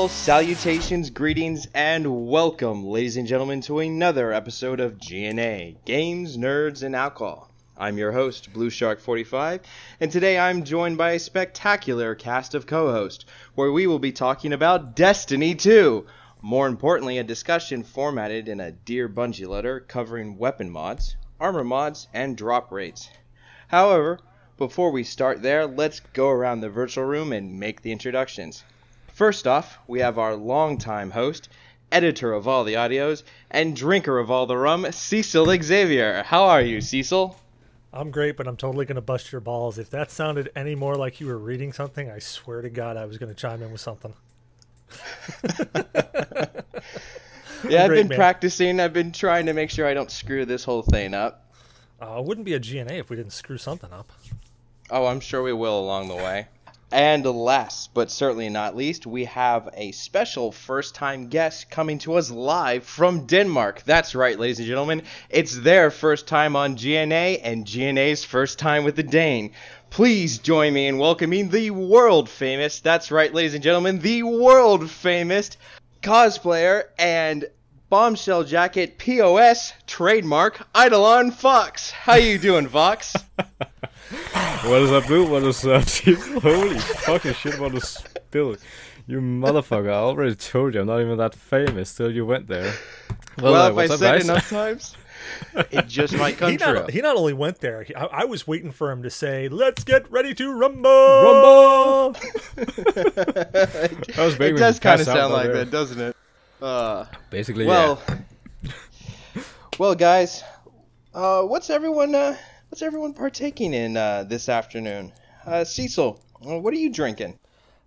Hail, salutations, greetings, and welcome, ladies and gentlemen, to another episode of GNA Games, Nerds, and Alcohol. I'm your host, Blue Shark 45, and today I'm joined by a spectacular cast of co hosts, where we will be talking about Destiny 2. More importantly, a discussion formatted in a Dear Bungie letter covering weapon mods, armor mods, and drop rates. However, before we start there, let's go around the virtual room and make the introductions. First off, we have our longtime host, editor of all the audios, and drinker of all the rum, Cecil Xavier. How are you, Cecil? I'm great, but I'm totally going to bust your balls. If that sounded any more like you were reading something, I swear to God I was going to chime in with something. yeah, I've been man. practicing. I've been trying to make sure I don't screw this whole thing up. Uh, it wouldn't be a GNA if we didn't screw something up. Oh, I'm sure we will along the way. And last but certainly not least, we have a special first time guest coming to us live from Denmark. That's right, ladies and gentlemen. It's their first time on GNA and GNA's first time with the Dane. Please join me in welcoming the world famous, that's right, ladies and gentlemen, the world famous cosplayer and bombshell jacket POS trademark Eidolon Fox. How you doing, Fox? What is up, Blue? What is up, Cecil? Holy fucking shit, what a spill. You motherfucker, I already told you I'm not even that famous, still you went there. Well, uh, if I up, said guys? it enough times, it just might come He true. not, he not only went there, he, I, I was waiting for him to say, let's get ready to rumble! Rumble! I was it does kind of sound like there. that, doesn't it? Uh, Basically, well, yeah. well, guys, uh, what's everyone? Uh, what's everyone partaking in uh, this afternoon? Uh, Cecil, uh, what are you drinking?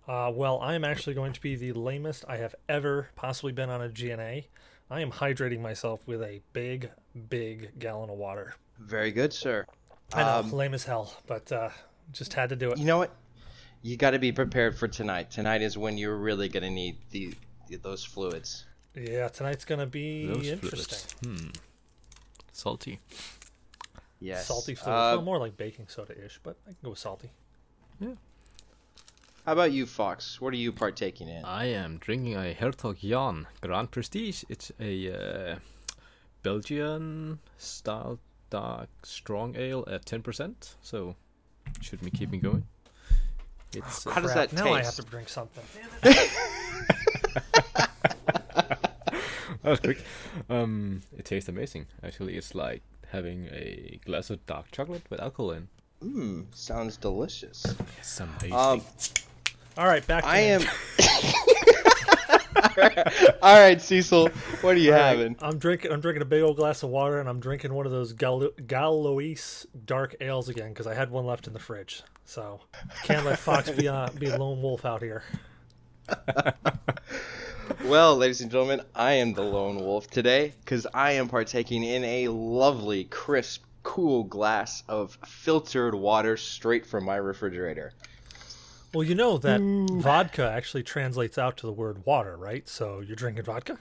Uh, well, I am actually going to be the lamest I have ever possibly been on a GNA. I am hydrating myself with a big, big gallon of water. Very good, sir. I know, Um, lame as hell, but uh, just had to do it. You know what? You got to be prepared for tonight. Tonight is when you're really gonna need the, those fluids. Yeah, tonight's going to be Those interesting. fluids. Hmm. Salty. Yes. Salty fluid. Uh, well, more like baking soda-ish, but I can go with salty. Yeah. How about you, Fox? What are you partaking in? I am drinking a Hertog Jan Grand Prestige. It's a uh, Belgian style dark strong ale at 10%, so should be keeping me going. It's uh, How does Crap, that now I have to drink something. That was quick. Um, it tastes amazing. Actually, it's like having a glass of dark chocolate with alcohol in. Mmm, sounds delicious. It's amazing. Um, All right, back to I me. am. All right, Cecil, what are you All right, having? I'm drinking. I'm drinking a big old glass of water, and I'm drinking one of those Gal- Galois dark ales again because I had one left in the fridge. So can't let Fox be uh, be a lone wolf out here. Well, ladies and gentlemen, I am the lone wolf today because I am partaking in a lovely, crisp, cool glass of filtered water straight from my refrigerator. Well, you know that vodka actually translates out to the word water, right? So you're drinking vodka.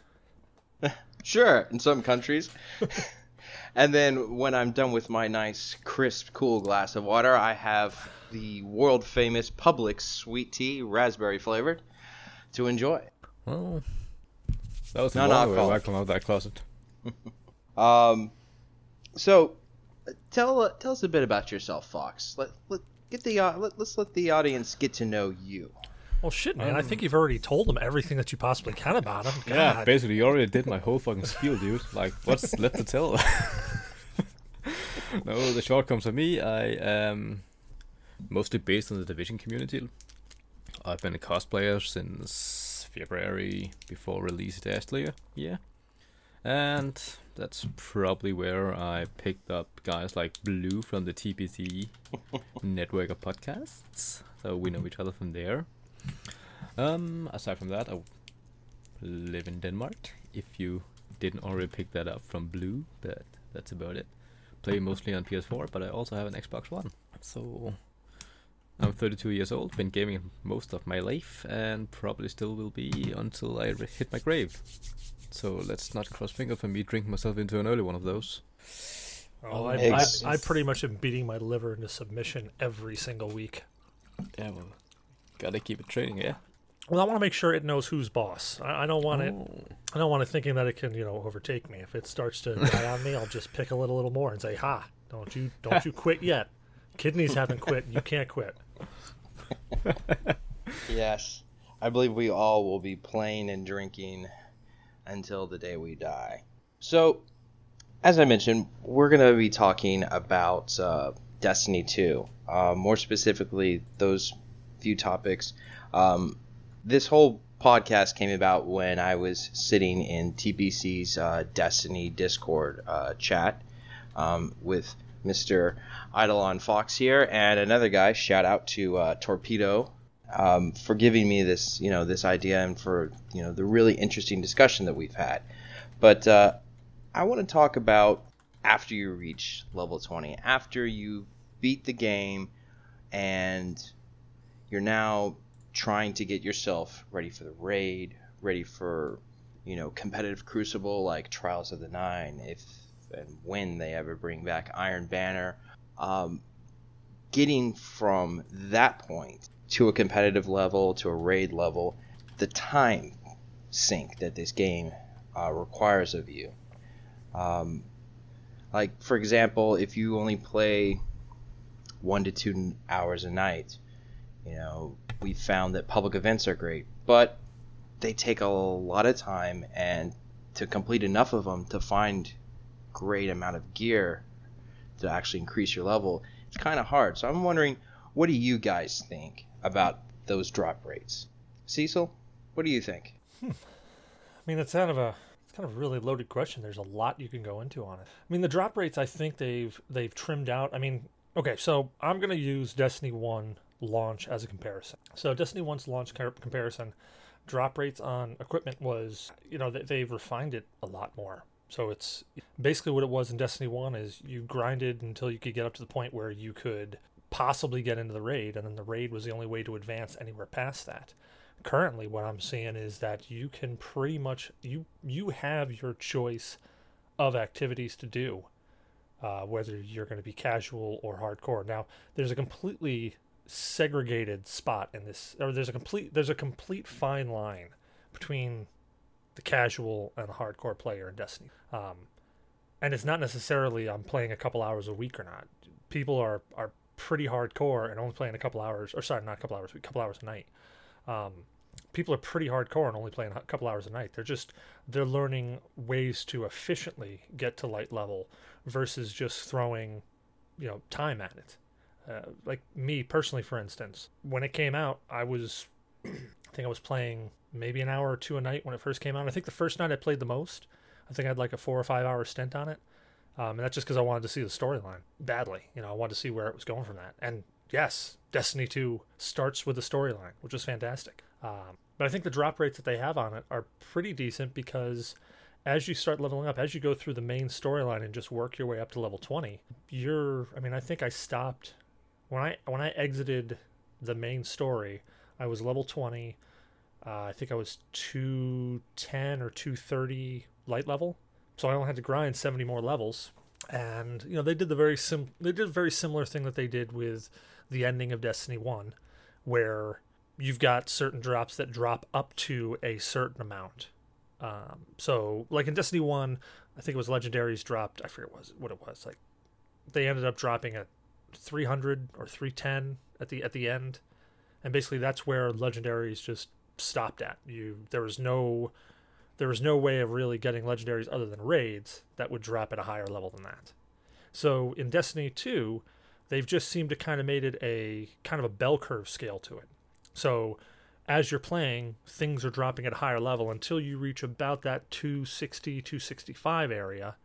Sure, in some countries. and then when I'm done with my nice, crisp, cool glass of water, I have the world famous Publix sweet tea, raspberry flavored, to enjoy. Well, that was a No, long way alcohol. back out that closet. Um, so uh, tell uh, tell us a bit about yourself, Fox. Let let get the uh, let, let's let the audience get to know you. Well, shit, man. I think you've already told them everything that you possibly can about him. God. Yeah, basically, you already did my whole fucking spiel, dude. Like, what's left to tell? no, the short comes of me. I am mostly based on the Division community. I've been a cosplayer since February before release last year. Yeah. And that's probably where I picked up guys like Blue from the TPC network of podcasts. So we know each other from there. Um, aside from that, I live in Denmark. If you didn't already pick that up from Blue, but that's about it. Play mostly on PS4, but I also have an Xbox One. So I'm 32 years old, been gaming most of my life, and probably still will be until I re- hit my grave. So let's not cross finger for me drinking myself into an early one of those. Oh, I, I, I pretty much am beating my liver into submission every single week. Yeah, well, gotta keep it training, yeah. Well, I want to make sure it knows who's boss. I, I don't want it. Oh. I don't want it thinking that it can, you know, overtake me. If it starts to die on me, I'll just pick a little, little more and say, "Ha! Don't you, don't you quit yet? Kidneys haven't quit. You can't quit." Yes. I believe we all will be playing and drinking until the day we die. So, as I mentioned, we're going to be talking about uh, Destiny 2. Uh, more specifically, those few topics. Um, this whole podcast came about when I was sitting in TPC's uh, Destiny Discord uh, chat um, with Mr. Eidolon Fox here and another guy. Shout out to uh, Torpedo um, for giving me this, you know, this idea and for you know the really interesting discussion that we've had. But uh, I want to talk about after you reach level 20, after you beat the game, and you're now trying to get yourself ready for the raid, ready for you know competitive crucible like Trials of the Nine, if and when they ever bring back Iron Banner. Um, getting from that point to a competitive level to a raid level, the time sink that this game uh, requires of you. Um, like for example, if you only play one to two hours a night, you know we found that public events are great, but they take a lot of time and to complete enough of them to find great amount of gear to actually increase your level, it's kind of hard. So I'm wondering, what do you guys think about those drop rates? Cecil, what do you think? I mean, it's kind of a it's kind of a really loaded question. There's a lot you can go into on it. I mean, the drop rates I think they've they've trimmed out. I mean, okay, so I'm gonna use Destiny One launch as a comparison. So Destiny 1's launch comparison, drop rates on equipment was you know they, they've refined it a lot more. So it's basically what it was in Destiny 1 is you grinded until you could get up to the point where you could possibly get into the raid and then the raid was the only way to advance anywhere past that. Currently what i'm seeing is that you can pretty much you you have your choice of activities to do uh, whether you're going to be casual or hardcore. Now there's a completely segregated spot in this or there's a complete there's a complete fine line between the casual and the hardcore player in destiny. Um, and it's not necessarily i'm playing a couple hours a week or not. People are are pretty hardcore and only playing a couple hours or sorry not a couple hours a couple hours a night. Um, people are pretty hardcore and only playing a couple hours a night. They're just they're learning ways to efficiently get to light level versus just throwing you know time at it. Uh, like me personally for instance when it came out i was i think i was playing maybe an hour or two a night when it first came out. I think the first night i played the most i think i had like a four or five hour stint on it. Um, and that's just because i wanted to see the storyline badly you know i wanted to see where it was going from that. And yes destiny 2 starts with the storyline which is fantastic. Um, but i think the drop rates that they have on it are pretty decent because as you start leveling up as you go through the main storyline and just work your way up to level 20 you're i mean i think i stopped when I when I exited the main story, I was level 20. Uh, I think I was 210 or 230 light level, so I only had to grind 70 more levels. And you know they did the very sim they did a very similar thing that they did with the ending of Destiny One, where you've got certain drops that drop up to a certain amount. Um, so like in Destiny One, I think it was legendaries dropped. I forget what, it was, what it was like. They ended up dropping at 300 or 310 at the at the end and basically that's where legendaries just stopped at. You there was no there was no way of really getting legendaries other than raids that would drop at a higher level than that. So in destiny 2 they've just seemed to kind of made it a kind of a bell curve scale to it. So as you're playing things are dropping at a higher level until you reach about that 260 265 area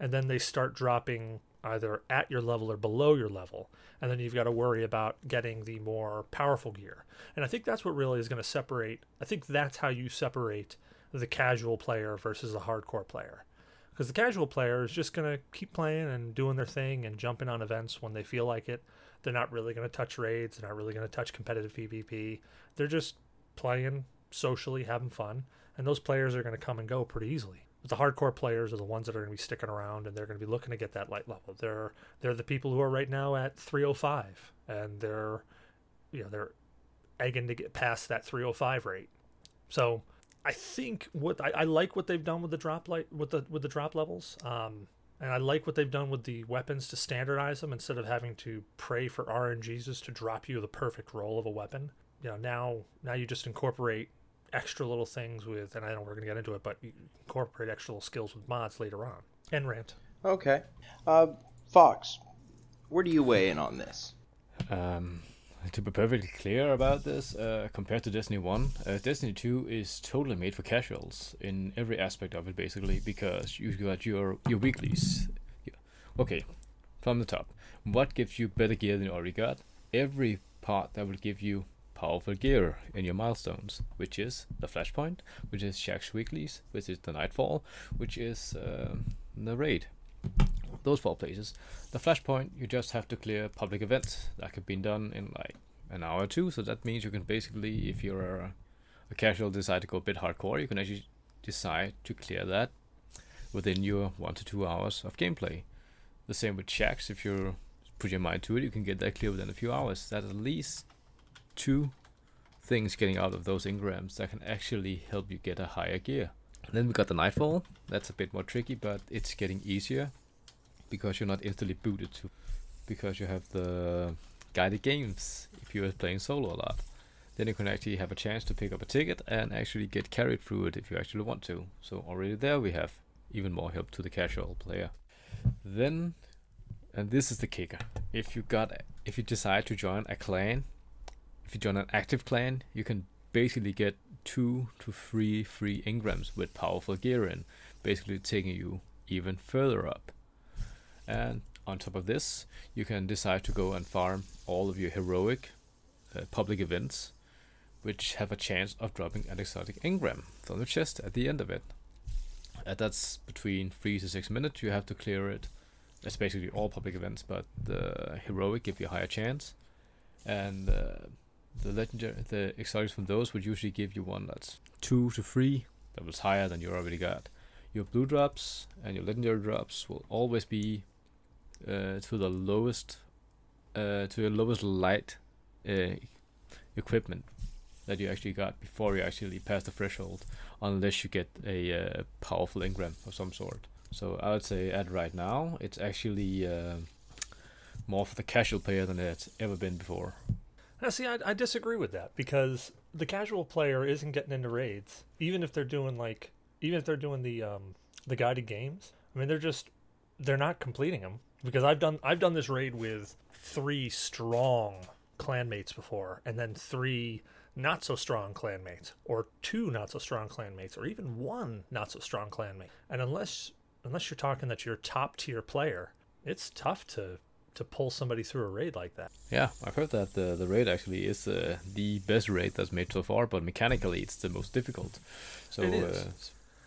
and then they start dropping either at your level or below your level. And then you've got to worry about getting the more powerful gear. And I think that's what really is going to separate. I think that's how you separate the casual player versus the hardcore player. Because the casual player is just going to keep playing and doing their thing and jumping on events when they feel like it. They're not really going to touch raids. They're not really going to touch competitive PvP. They're just playing socially, having fun. And those players are going to come and go pretty easily the hardcore players are the ones that are going to be sticking around and they're going to be looking to get that light level. They're they're the people who are right now at 305 and they're you know they're egging to get past that 305 rate So I think what I, I like what they've done with the drop light with the with the drop levels. Um, and I like what they've done with the weapons to standardize them instead of having to pray for RNGs to drop you the perfect roll of a weapon. You know, now now you just incorporate extra little things with, and I know we're going to get into it, but incorporate extra little skills with mods later on. And rant. Okay. Uh, Fox, where do you weigh in on this? Um, to be perfectly clear about this, uh, compared to Destiny 1, uh, Destiny 2 is totally made for casuals in every aspect of it, basically, because you've got your, your weeklies. Yeah. Okay, from the top. What gives you better gear than you already got? Every part that will give you powerful gear in your milestones, which is the Flashpoint, which is Shaxx Weeklies, which is the Nightfall, which is uh, the Raid. Those four places. The Flashpoint, you just have to clear public events. That could be done in like an hour or two, so that means you can basically, if you're a, a casual, decide to go a bit hardcore, you can actually decide to clear that within your one to two hours of gameplay. The same with Shaxx, if you put your mind to it, you can get that clear within a few hours. That at least two things getting out of those engrams that can actually help you get a higher gear. then we got the Nightfall. That's a bit more tricky, but it's getting easier because you're not instantly booted to because you have the guided games if you're playing solo a lot. Then you can actually have a chance to pick up a ticket and actually get carried through it if you actually want to. So already there we have even more help to the casual player. Then and this is the kicker. If you got if you decide to join a clan if you join an active clan, you can basically get two to three free engrams with powerful gear in, basically taking you even further up. And on top of this, you can decide to go and farm all of your heroic uh, public events, which have a chance of dropping an exotic engram from the chest at the end of it. And that's between three to six minutes. You have to clear it. That's basically all public events, but the heroic give you a higher chance, and uh, the legendary the exotics from those would usually give you one that's two to three that was higher than you already got. Your blue drops and your legendary drops will always be uh, to the lowest uh, to your lowest light uh, equipment that you actually got before you actually pass the threshold, unless you get a uh, powerful engram of some sort. So I would say at right now it's actually uh, more for the casual player than it's ever been before. Now, see, I, I disagree with that because the casual player isn't getting into raids, even if they're doing like, even if they're doing the um, the guided games. I mean, they're just they're not completing them because I've done I've done this raid with three strong clanmates before, and then three not so strong clanmates, or two not so strong clanmates, or even one not so strong clanmate. And unless unless you're talking that you're top tier player, it's tough to to pull somebody through a raid like that. Yeah, I've heard that the the raid actually is uh, the best raid that's made so far, but mechanically it's the most difficult. So, It is. Uh,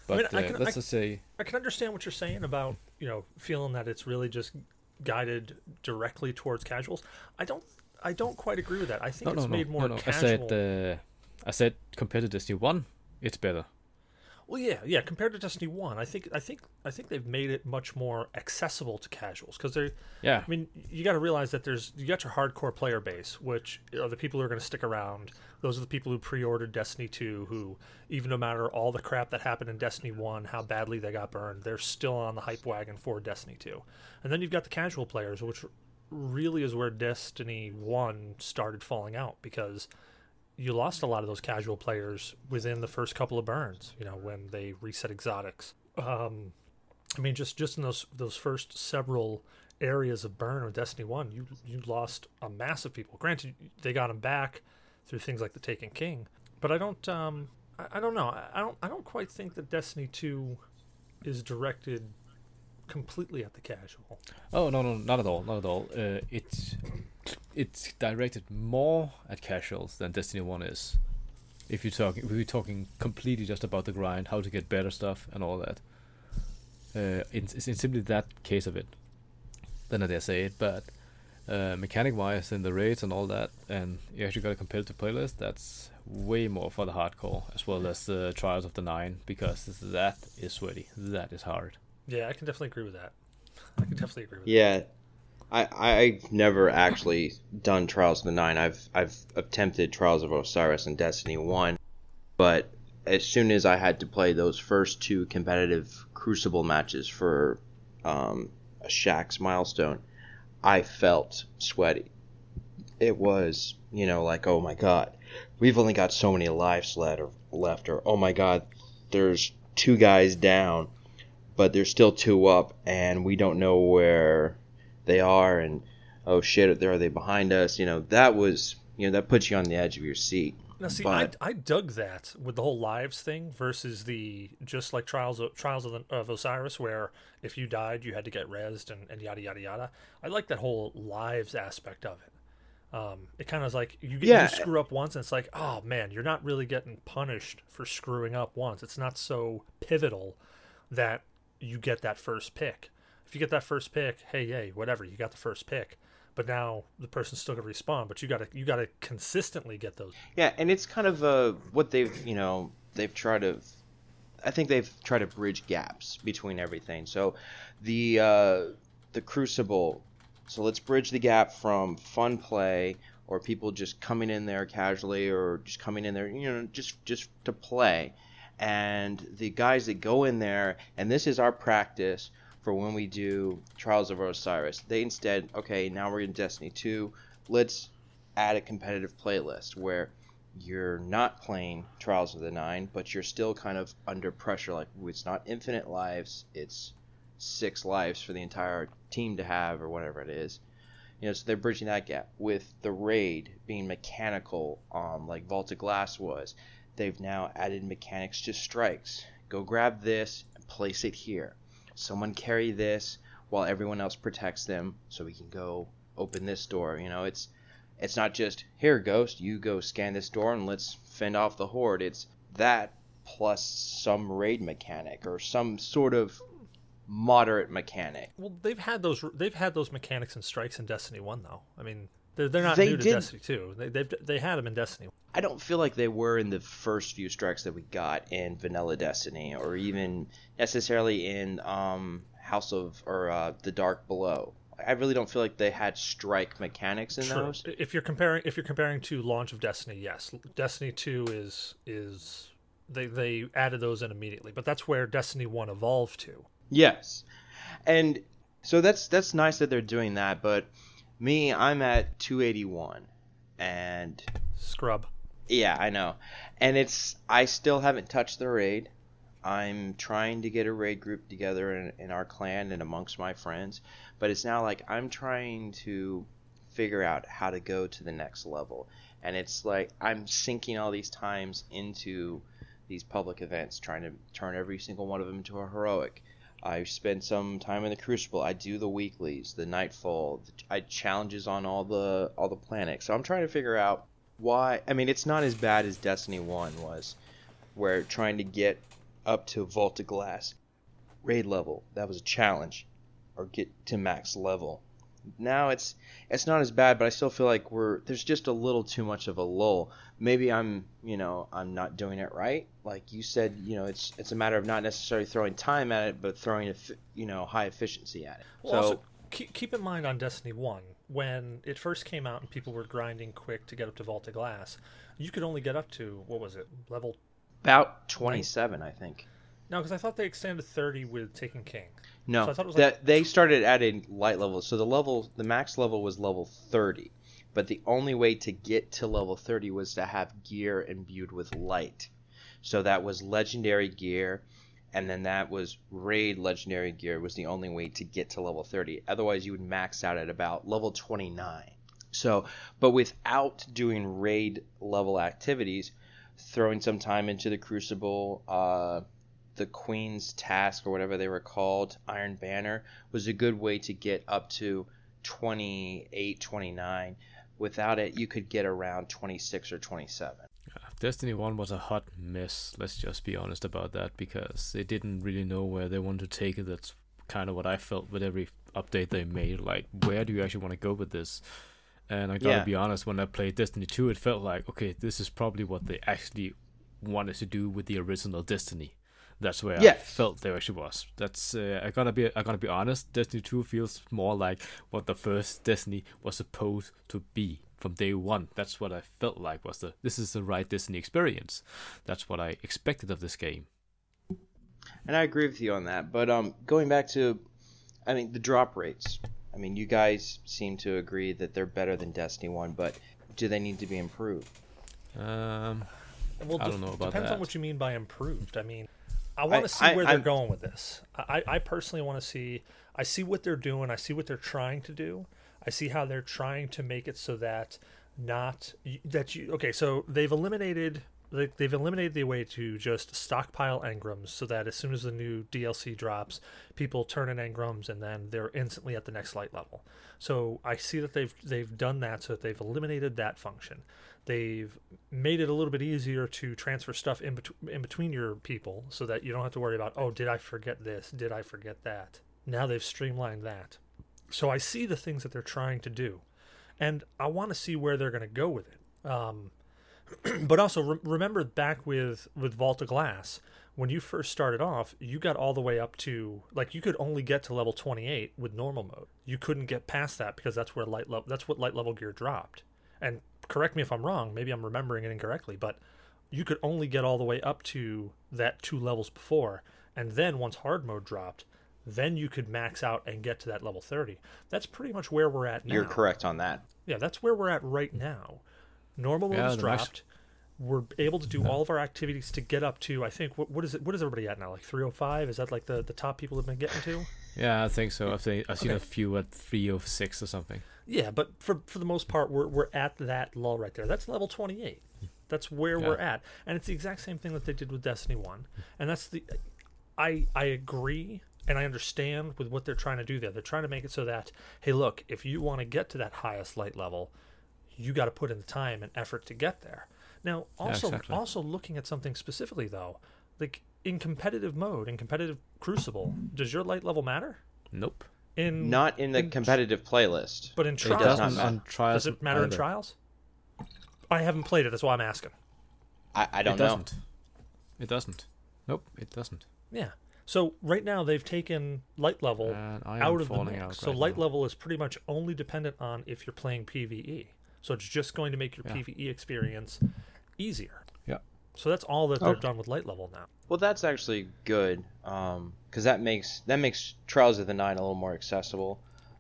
but I mean, I uh, can- let's I- just say, I can understand what you're saying about you know feeling that it's really just guided directly towards casuals. I don't I don't quite agree with that. I think no, it's no, no, made more no, no. I said, uh, I said compared to Destiny One, it's better. Well, yeah, yeah. Compared to Destiny One, I think I think I think they've made it much more accessible to casuals because they're. Yeah, I mean, you got to realize that there's you got your hardcore player base, which are the people who are going to stick around. Those are the people who pre-ordered Destiny Two, who even no matter all the crap that happened in Destiny One, how badly they got burned, they're still on the hype wagon for Destiny Two. And then you've got the casual players, which really is where Destiny One started falling out because you lost a lot of those casual players within the first couple of burns. You know when they reset exotics. Um, I mean, just just in those those first several areas of burn with Destiny One, you you lost a mass of people. Granted, they got them back through things like the Taken King, but I don't um I, I don't know I, I don't I don't quite think that Destiny Two is directed completely at the casual. Oh no no not at all not at all. Uh, it's it's directed more at casuals than Destiny One is. If you're talking, if we're talking completely just about the grind, how to get better stuff and all that. Uh, it's, it's simply that case of it. Then I dare say it, but uh, mechanic wise in the raids and all that, and you actually got a competitive playlist. That's way more for the hardcore as well as the Trials of the Nine because that is sweaty. That is hard. Yeah, I can definitely agree with that. I can definitely agree with Yeah, I I've never actually done Trials of the Nine. I've I've attempted Trials of Osiris and Destiny One, but as soon as I had to play those first two competitive Crucible matches for um, a Shaxx milestone, I felt sweaty. It was, you know, like, oh my god, we've only got so many lives left or left, or oh my god, there's two guys down, but there's still two up, and we don't know where they are, and oh shit, are they behind us? You know, that was, you know, that puts you on the edge of your seat. Now, see, But- I, I dug that with the whole lives thing versus the just like Trials of Trials of, the, of Osiris, where if you died, you had to get rezzed and, and yada yada yada. I like that whole lives aspect of it. Um, it kind of is like you Yeah. you screw up once, and it's like, oh man, you're not really getting punished for screwing up once. It's not so pivotal that you get that first pick. If you get that first pick, hey, yay, whatever, you got the first pick. But now the person's still gonna respond, But you gotta you gotta consistently get those. Yeah, and it's kind of uh, what they've, you know, they've tried to. I think they've tried to bridge gaps between everything. So, the uh, the Crucible. So let's bridge the gap from fun play or people just coming in there casually or just coming in there, you know, just just to play. And the guys that go in there, and this is our practice for when we do Trials of Osiris. They instead, okay, now we're in Destiny 2. Let's add a competitive playlist where you're not playing Trials of the Nine, but you're still kind of under pressure. Like it's not infinite lives; it's six lives for the entire team to have, or whatever it is. You know, so they're bridging that gap with the raid being mechanical, um, like Vault of Glass was. They've now added mechanics to strikes. Go grab this and place it here. Someone carry this while everyone else protects them, so we can go open this door. You know, it's it's not just here ghost you go scan this door and let's fend off the horde it's that plus some raid mechanic or some sort of moderate mechanic Well, they've had those they've had those mechanics and strikes in Destiny One, though. I mean, they're, they're not They new to did- Destiny Two. They they've, they had them in Destiny. i don't feel like they were in the first few strikes that we got in vanilla destiny or even necessarily in um, house of or uh, the dark below i really don't feel like they had strike mechanics in True. those If you're comparing if you're comparing to launch of Destiny, yes, Destiny Two is is they they added those in immediately, but that's where Destiny One evolved to. Yes, and so that's that's nice that they're doing that. But me, I'm at 281, and Scrub. yeah, I know, and it's I still haven't touched the raid. I'm trying to get a raid group together in, in our clan and amongst my friends, but it's now like I'm trying to figure out how to go to the next level, and it's like I'm sinking all these times into these public events, trying to turn every single one of them into a heroic. I spend some time in the Crucible. I do the weeklies, the Nightfall. I challenges on all the all the planets. So I'm trying to figure out why. I mean, it's not as bad as Destiny One was, where trying to get up to Vault of Glass raid level that was a challenge, or get to max level. Now it's it's not as bad, but I still feel like we're there's just a little too much of a lull. Maybe I'm you know I'm not doing it right. Like you said, you know it's it's a matter of not necessarily throwing time at it, but throwing you know high efficiency at it. Well, so also, keep, keep in mind on Destiny 1, when it first came out and people were grinding quick to get up to Vault of Glass, you could only get up to, what was it, level. about 27, I think. No, because I thought they extended 30 with Taken King. No, So I thought it was that like- they started at a light level. So the level, the max level was level 30, but the only way to get to level 30 was to have gear imbued with light. So that was legendary gear, and then that was raid legendary gear was the only way to get to level 30. Otherwise, you would max out at about level 29. So, but without doing raid level activities, throwing some time into the Crucible, uh, the Queen's Task or whatever they were called, Iron Banner, was a good way to get up to 28, 29. Without it, you could get around 26 or 27. Destiny 1 was a hot mess, let's just be honest about that, because they didn't really know where they wanted to take it. That's kind of what I felt with every update they made. Like, where do you actually want to go with this? And I gotta Yeah. be honest, when I played Destiny 2, it felt like, okay, this is probably what they actually wanted to do with the original Destiny. That's where I Yes. felt there actually was. That's uh, I gotta be I gotta be honest. Destiny 2 feels more like what the first Destiny was supposed to be from day one. That's what I felt like was the this is the right Destiny experience. That's what I expected of this game. And I agree with you on that. But um, going back to, I mean, the drop rates. I mean, you guys seem to agree that they're better than Destiny One, but do they need to be improved? Um, Well, I don't know about depends that. Depends on what you mean by improved. I mean, I want to see I- where they're I'm- going with this. I, I personally want to see. I see what they're doing. I see what they're trying to do. I see how they're trying to make it so that not that you. Okay, so they've eliminated. They- They've eliminated the way to just stockpile engrams so that as soon as the new DLC drops, people turn in engrams and then they're instantly at the next light level. So I see that they've they've done that so that they've eliminated that function. They've made it a little bit easier to transfer stuff in, bet- in between your people so that you don't have to worry about, oh, did I forget this? Did I forget that? Now they've streamlined that. So I see the things that they're trying to do. And I want to see where they're going to go with it. Um, but also re- remember back with, with Vault of Glass, when you first started off, you got all the way up to like you could only get to level 28 with normal mode. You couldn't get past that because that's where light level that's what light level gear dropped. And correct me if I'm wrong, maybe I'm remembering it incorrectly, but you could only get all the way up to that two levels before. And then once hard mode dropped, then you could max out and get to that level 30. That's pretty much where we're at now. You're correct on that. Yeah, that's where we're at right now. Normal mode Yeah, next- dropped. We're able to do all of our activities to get up to. I think what, what is it? What is everybody at now? Like 305? Is that like the, the top people have been getting to? yeah, I think so. I've seen, I've seen a few at 306 or something. Yeah, but for for the most part, we're we're at that lull right there. That's level 28. That's where Yeah. we're at, and it's the exact same thing that they did with Destiny One, and that's the. I I agree and I understand with what they're trying to do there. They're trying to make it so that hey, look, if you want to get to that highest light level, you got to put in the time and effort to get there. Now, also exactly. also looking at something specifically though, like in competitive mode, in competitive Crucible, does your light level matter? Nope. In Not in the in- competitive playlist. but in trials, does Doesn't matter. on trials does it matter in trials? I haven't played it. That's why I'm asking. I, I don't it know. doesn't. It doesn't. Nope, it doesn't. Yeah. So right now they've taken light level And I am out of the mix. out so light now. level is pretty much only dependent on if you're playing PVE. So it's just going to make your Yeah. PVE experience easier. Yeah. So that's all that they're Okay. done with light level now. Well, that's actually good, because that makes that makes Trials of the Nine a little more accessible.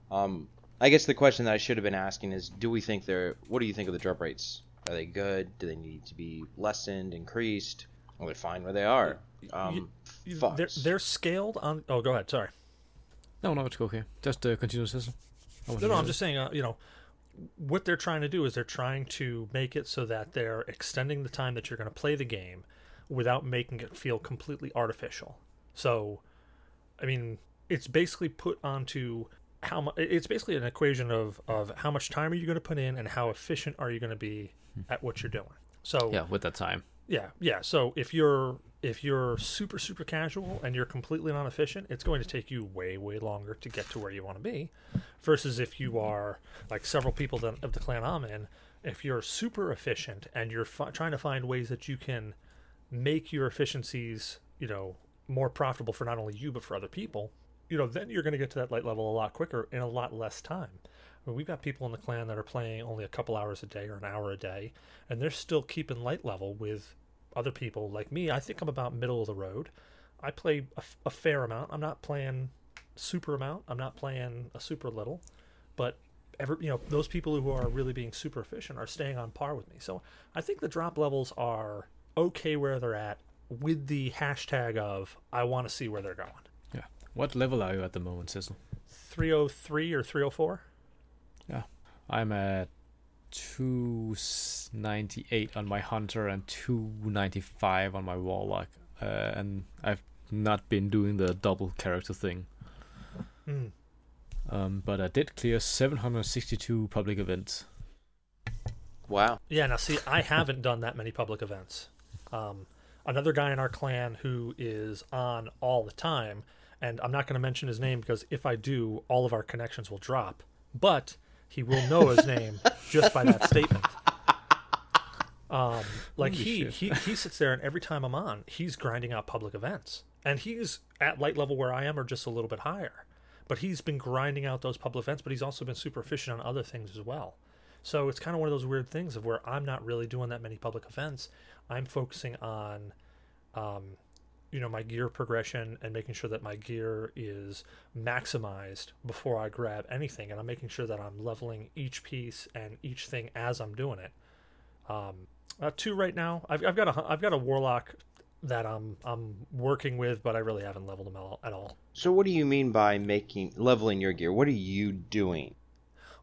Um, I guess the question that I should have been asking is, do we think they're? What do you think of the drop rates? Are they good? Do they need to be lessened, increased? Well, they're fine where they are. Um, You- Fox. They're, they're scaled on. Oh, go ahead. Sorry. No, no, it's okay. Just uh, continue, system. No, no, I'm just saying, uh, you know, what they're trying to do is they're trying to make it so that they're extending the time that you're going to play the game without making it feel completely artificial. So, I mean, it's basically put onto how much. It's basically an equation of of how much time are you going to put in and how efficient are you going to be hmm. at what you're doing. So Yeah, with that time. Yeah, yeah. So if you're if you're super super casual and you're completely non-efficient, it's going to take you way way longer to get to where you want to be, versus if you are like several people that, of the clan I'm in. If you're super efficient and you're trying to find ways that you can make your efficiencies, you know, more profitable for not only you but for other people, you know, then you're going to get to that light level a lot quicker in a lot less time. I mean, we've got people in the clan that are playing only a couple hours a day or an hour a day, and they're still keeping light level with other people like me. I think I'm about middle of the road. I play a fair amount. I'm not playing super amount. I'm not playing a super little, but ever you know those people who are really being super efficient are staying on par with me. So I think the drop levels are okay where they're at with the hashtag of I want to see where they're going. Yeah. What level are you at the moment, Cecil? 303 or 304. Yeah. I'm at 298 on my hunter and 295 on my warlock. Uh, and I've not been doing the double character thing. Mm. Um, but I did clear 762 public events. wow. Yeah, now see, I haven't done that many public events. Um, another guy in our clan who is on all the time, and I'm not going to mention his name because if I do, all of our connections will drop. But he will know his name just by that statement. Um, like he, he he sits there, and every time I'm on, he's grinding out public events, and he's at light level where I am, or just a little bit higher. But he's been grinding out those public events, but he's also been super efficient on other things as well. So it's kind of one of those weird things of where I'm not really doing that many public events. I'm focusing on, um, you know, my gear progression and making sure that my gear is maximized before I grab anything, and I'm making sure that I'm leveling each piece and each thing as I'm doing it. Um, uh, two right now. I've, I've got a I've got a warlock that I'm I'm working with, but I really haven't leveled him at all. So what do you mean by making leveling your gear? What are you doing?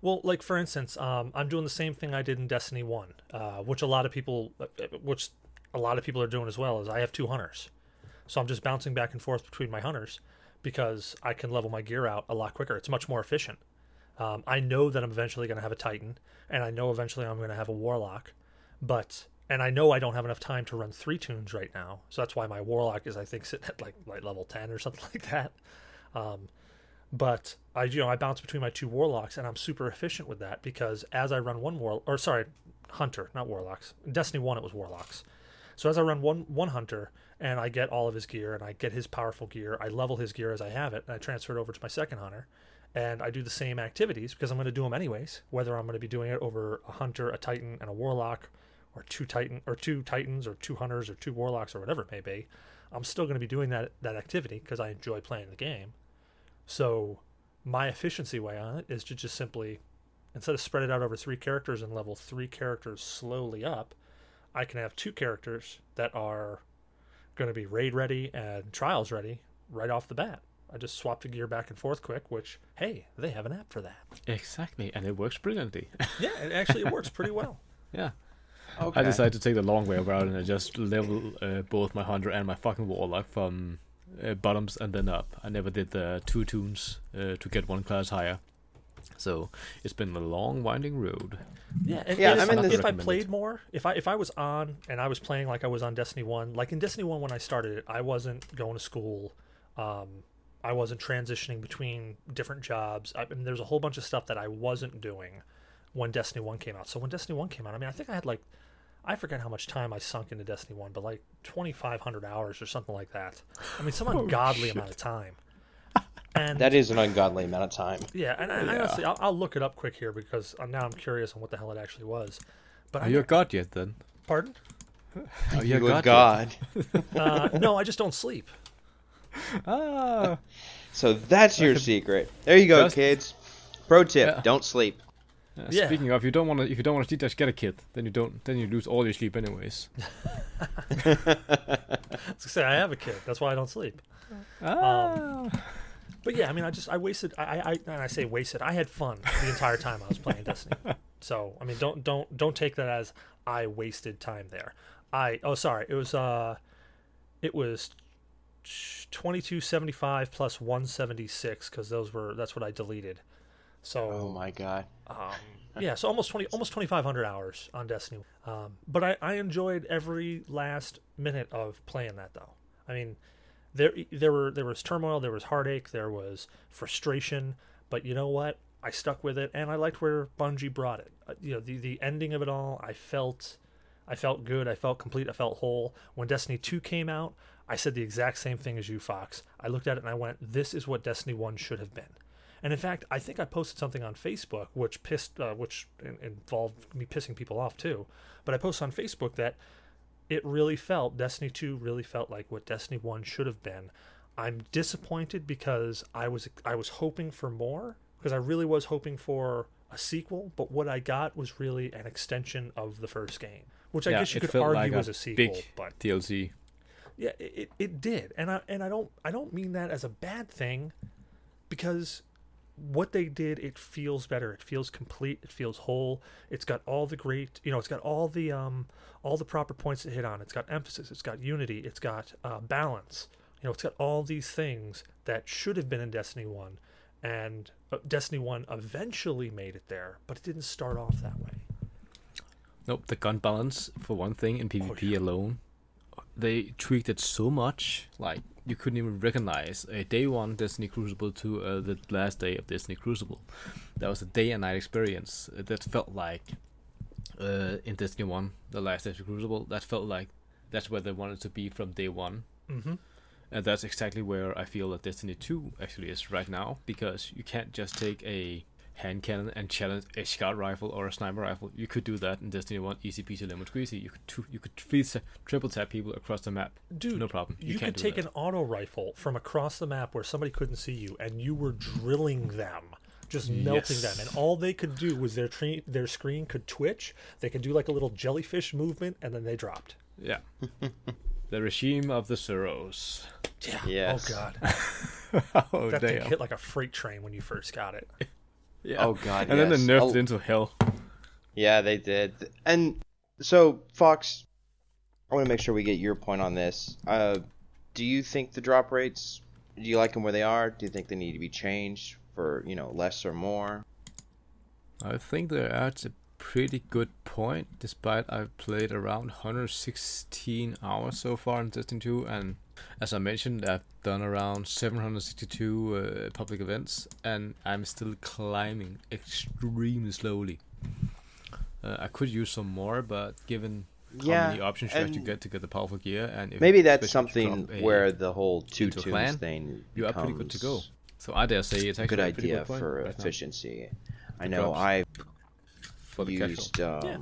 Well, like for instance, um, I'm doing the same thing I did in Destiny One, uh, which a lot of people, uh, which a lot of people are doing as well. Is I have two hunters, so I'm just bouncing back and forth between my hunters because I can level my gear out a lot quicker. It's much more efficient. Um, I know that I'm eventually going to have a Titan, and I know eventually I'm going to have a Warlock, but and I know I don't have enough time to run three toons right now, so that's why my Warlock is I think sitting at like like level ten or something like that. Um, but I you know I bounce between my two Warlocks, and I'm super efficient with that because as I run one war or sorry Hunter, not Warlocks. Destiny One it was Warlocks. So as I run one one Hunter and I get all of his gear and I get his powerful gear, I level his gear as I have it, and I transfer it over to my second Hunter and I do the same activities because I'm going to do them anyways, whether I'm going to be doing it over a hunter, a titan, and a warlock, or two titan or two titans or two hunters or two warlocks or whatever it may be, I'm still going to be doing that that activity because I enjoy playing the game. So my efficiency way on it is to just simply instead of spread it out over three characters and level three characters slowly up, I can have two characters that are going to be raid ready and trials ready right off the bat. I just swap the gear back and forth quick, which hey, they have an app for that. Exactly, and it works brilliantly. yeah, it actually it works pretty well. Yeah. Okay. I decided to take the long way around and I just level uh, both my hunter and my fucking warlock from uh, bottoms and then up. I never did the two toons uh, to get one class higher. So it's been a long, winding road. Yeah, and, Yeah, and I if, mean, I, this- if I played more, if I if I was on and I was playing like I was on Destiny One, like in Destiny One when I started it, I wasn't going to school. Um, I wasn't transitioning between different jobs. I mean, there's a whole bunch of stuff that I wasn't doing when Destiny One came out. So when Destiny One came out, I mean, I think I had like I forget how much time I sunk into Destiny One, but like 2,500 hours or something like that. I mean, some ungodly amount of time. And that is an ungodly amount of time. yeah, and I, I Yeah. honestly, I'll, I'll look it up quick here because uh, now I'm curious on what the hell it actually was. But Are I you a god yet then? pardon? Are You a a god? god. Uh, no, I just don't sleep. yet? Ah. So that's your could- secret. There you go, Just- kids. Pro tip: Yeah. Don't sleep. Uh, Yeah. Speaking of, you don't want to. If you don't want to cheat, just get a kid. Then you don't. Then you lose all your sleep anyways. I was gonna say I have a kid. That's why I don't sleep. Ah. But yeah, I mean, I just I wasted. I I, I and I say wasted. I had fun the entire time I was playing Destiny. So I mean, don't don't don't take that as I wasted time there. I oh sorry, it was uh, it was twenty two seventy five plus one seventy six because those were that's what I deleted. So Oh my god. um, yeah, so almost twenty, almost twenty five hundred hours on Destiny. Um, but I, I enjoyed every last minute of playing that, though. I mean, there there were there was turmoil, there was heartache, there was frustration, but you know what? I stuck with it, and I liked where Bungie brought it. Uh, you know, the the ending of it all, I felt, I felt good, I felt complete, I felt whole. When Destiny two came out, I said the exact same thing as you, Fox. I looked at it and I went, "This is what Destiny one should have been." And in fact, I think I posted something on Facebook which pissed, uh, which in- involved me pissing people off too. But I posted on Facebook that it really felt Destiny 2 really felt like what Destiny 1 should have been. I'm disappointed because I was I was hoping for more because I really was hoping for a sequel, but what I got was really an extension of the first game, which I Yeah, guess you could argue like was a sequel, big but DLC. yeah, it- it did, and I and I don't I don't mean that as a bad thing, because what they did it feels better. It feels complete. It feels whole. It's got all the great you know. It's got all the um all the proper points to hit on. It's got emphasis. It's got unity. It's got uh, balance. You know, it's got all these things that should have been in Destiny One, and uh, Destiny One eventually made it there, but it didn't start off that way. Nope, the gun balance for one thing in PvP Oh, yeah. alone, they tweaked it so much. Like you couldn't even recognize a day one Destiny Crucible to uh, the last day of Destiny Crucible. That was a day and night experience. Uh, That felt like uh, in Destiny One, the last Destiny Crucible. That felt like that's where they wanted to be from day one. Mm-hmm. And that's exactly where I feel that Destiny 2 actually is right now, because you can't just take a hand cannon and challenge a scout rifle or a sniper rifle. You could do that in Destiny 1, easy peasy lemon squeezy. You could two, you could free, triple tap people across the map. Dude, no problem. You, You, could can't do take that. an auto rifle from across the map where somebody couldn't see you, and you were drilling them, just melting them, and all they could do was their tre- their screen could twitch. They could do like a little jellyfish movement, and then they dropped. Yeah. the regime of the Suros. Yeah. Yes. Oh god, oh, that thing hit like a freight train when you first got it. Yeah. Oh, God, And then they nerfed Oh. it into hell. Yeah, they did. And so, Fox, I want to make sure we get your point on this. Uh, do you think the drop rates? Do you like them where they are? Do you think they need to be changed for you know less or more? I think they're at a pretty good point, despite I've played around 116 hours so far in Destiny 2, and as I mentioned, I've done around 762 uh, public events, and I'm still climbing extremely slowly. Uh, I could use some more, but given how Yeah, many options you have to get to get the powerful gear, and if Maybe that's especially if you something a- where the whole two toons clan, thing you are pretty good to go. So I dare say it's a actually good a pretty idea good point for right now efficiency. I know I for the casual. used um, Yeah.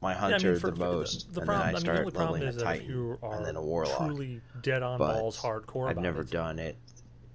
my Yeah, I mean, hunter for- the most, The and problem, then I I mean, the started only problem leveling is a that if titan you are and then a warlock. truly dead on But balls, hardcore, I've about never it, done it,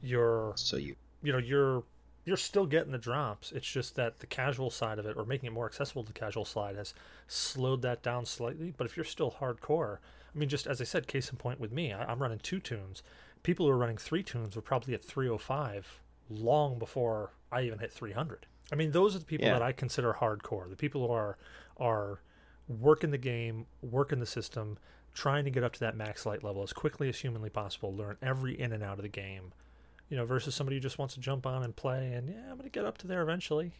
You're so you you know you're you're still getting the drops. It's just that the casual side of it, or making it more accessible to the casual side, has slowed that down slightly. But if you're still hardcore, I mean, just as I said, case in point with me, I, I'm running two toons. People who are running three toons were probably at 305 long before I even hit 300. I mean, those are the people Yeah. that I consider hardcore. The people who are are working the game, working the system, trying to get up to that max light level as quickly as humanly possible, learn every in and out of the game you know, versus somebody who just wants to jump on and play and yeah, I'm gonna get up to there eventually.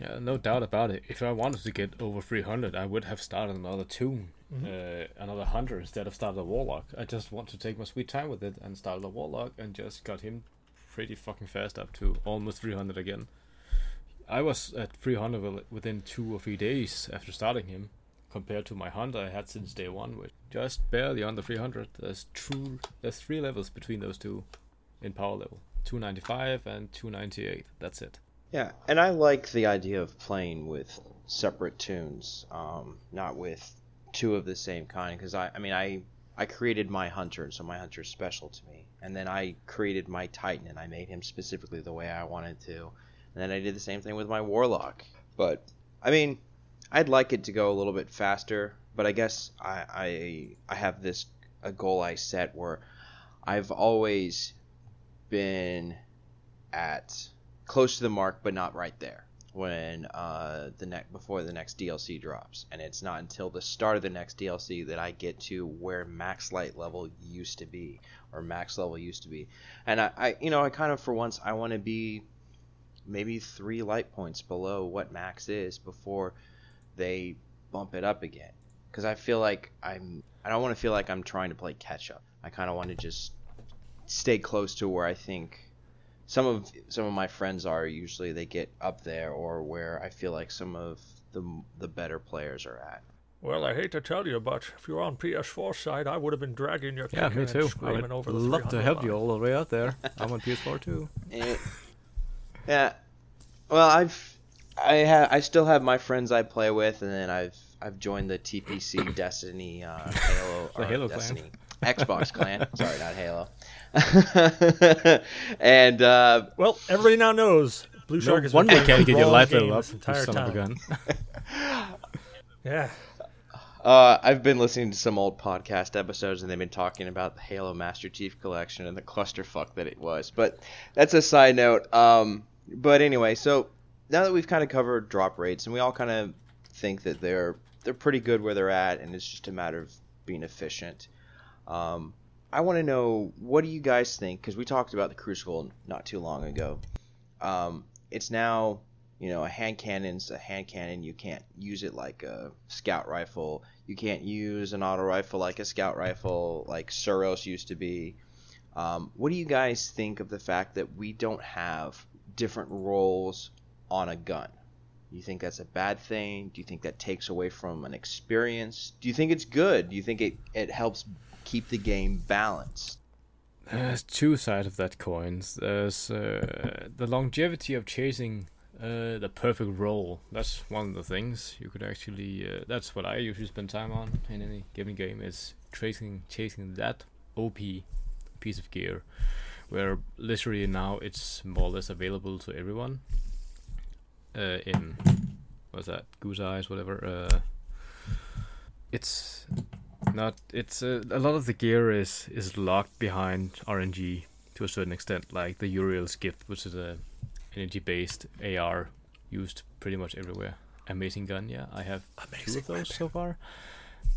Yeah, no doubt about it. If I wanted to get over 300, I would have started another toon, uh, another hunter instead of started a warlock. I just want to take my sweet time with it and started a warlock and just got him pretty fucking fast up to almost 300 again. I was at 300 within two or three days after starting him, compared to my hunter I had since day one, which just barely under 300. There's true. There's three levels between those two in power level: 295 and 298. That's it. Yeah, and I like the idea of playing with separate toons, um, not with two of the same kind. Because I, I mean, I, I created my hunter, and so my hunter is special to me. And then I created my titan, and I made him specifically the way I wanted to. And then I did the same thing with my warlock. But I mean, I'd like it to go a little bit faster. But I guess I, I, I have this a goal I set where I've always been at close to the mark, but not right there when uh, the next before the next DLC drops, and it's not until the start of the next DLC that I get to where max light level used to be, or max level used to be, and I, I you know, I kind of for once I want to be maybe three light points below what max is before they bump it up again, because I feel like I'm I don't want to feel like I'm trying to play catch up. I kind of want to just stay close to where I think some of some of my friends are usually they get up there or where I feel like some of the the better players are at. Well, I hate to tell you, but if you're on PS4 side, I would have been dragging your Yeah, kicker me and too. I would over the love to 300 help you all the way out there. I'm on PS4 too. Eh, yeah. Well, I've I ha- I still have my friends I play with, and then I've I've joined the TPC Destiny uh, Halo The or Halo clan. Xbox clan. Sorry, not Halo. and uh, Well, everybody now knows Blue No Shark has wonder been you playing can't get your life game level up, entire son of a gun. Yeah, Uh, I've been listening to some old podcast episodes, and they've been talking about the Halo Master Chief Collection and the clusterfuck that it was. But that's a side note. Um, but anyway, so now that we've kind of covered drop rates, and we all kind of think that they're they're pretty good where they're at, and it's just a matter of being efficient. Um, I want to know what do you guys think? Because we talked about the Crucible not too long ago. Um, it's now you know a hand cannon's a hand cannon. You can't use it like a scout rifle. You can't use an auto rifle like a scout rifle, like Suros used to be. Um, what do you guys think of the fact that we don't have different roles on a gun? Do you think that's a bad thing? Do you think that takes away from an experience? Do you think it's good? Do you think it, it helps keep the game balanced? There's two sides of that coin. There's uh, the longevity of chasing Uh, the perfect role. That's one of the things you could actually. Uh, that's what I usually spend time on in any given game. Is chasing chasing that OP piece of gear, where literally now it's more or less available to everyone. Uh, in what's that? Goose eyes, whatever. Uh, it's not. It's uh, a lot of the gear is is locked behind RNG to a certain extent, like the Uriel's gift, which is a energy-based AR used pretty much everywhere. Amazing gun, yeah. I have Amazing two of those weapon. so far,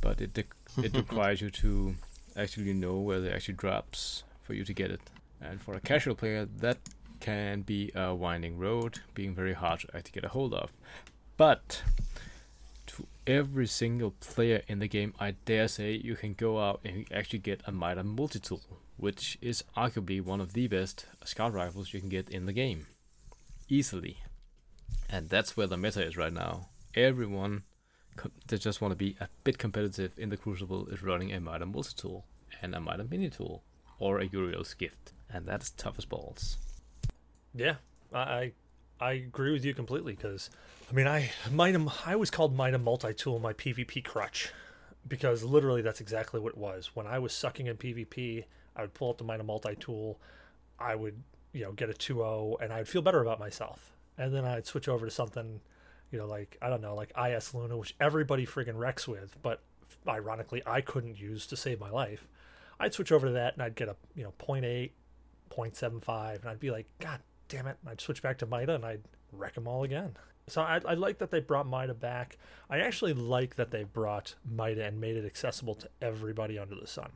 but it dec- it requires you to actually know where it actually drops for you to get it. And for a casual player, that can be a winding road, being very hard to get a hold of. But to every single player in the game, I dare say you can go out and actually get a Mida multi-tool, which is arguably one of the best scout rifles you can get in the game, easily. And that's where the meta is right now. Everyone that just want to be a bit competitive in the Crucible is running a Mida multi-tool and a Mida mini tool or a Uriel's gift, and that's tough as balls. Yeah, I I, agree with you completely because I mean I Mida I was called Mida multi tool my PvP crutch because literally that's exactly what it was. When I was sucking in PvP, I would pull out the Mida multi tool, I would you know get a 2-0 and I'd feel better about myself, and then I'd switch over to something you know like I don't know like IS Luna which everybody friggin' wrecks with, but ironically I couldn't use to save my life. I'd switch over to that and I'd get a you know 0.8 0.75 and I'd be like god damn it I'd switch back to Mida and I'd wreck them all again. So I, I like that they brought Mida back. I actually like that they brought Mida and made it accessible to everybody under the sun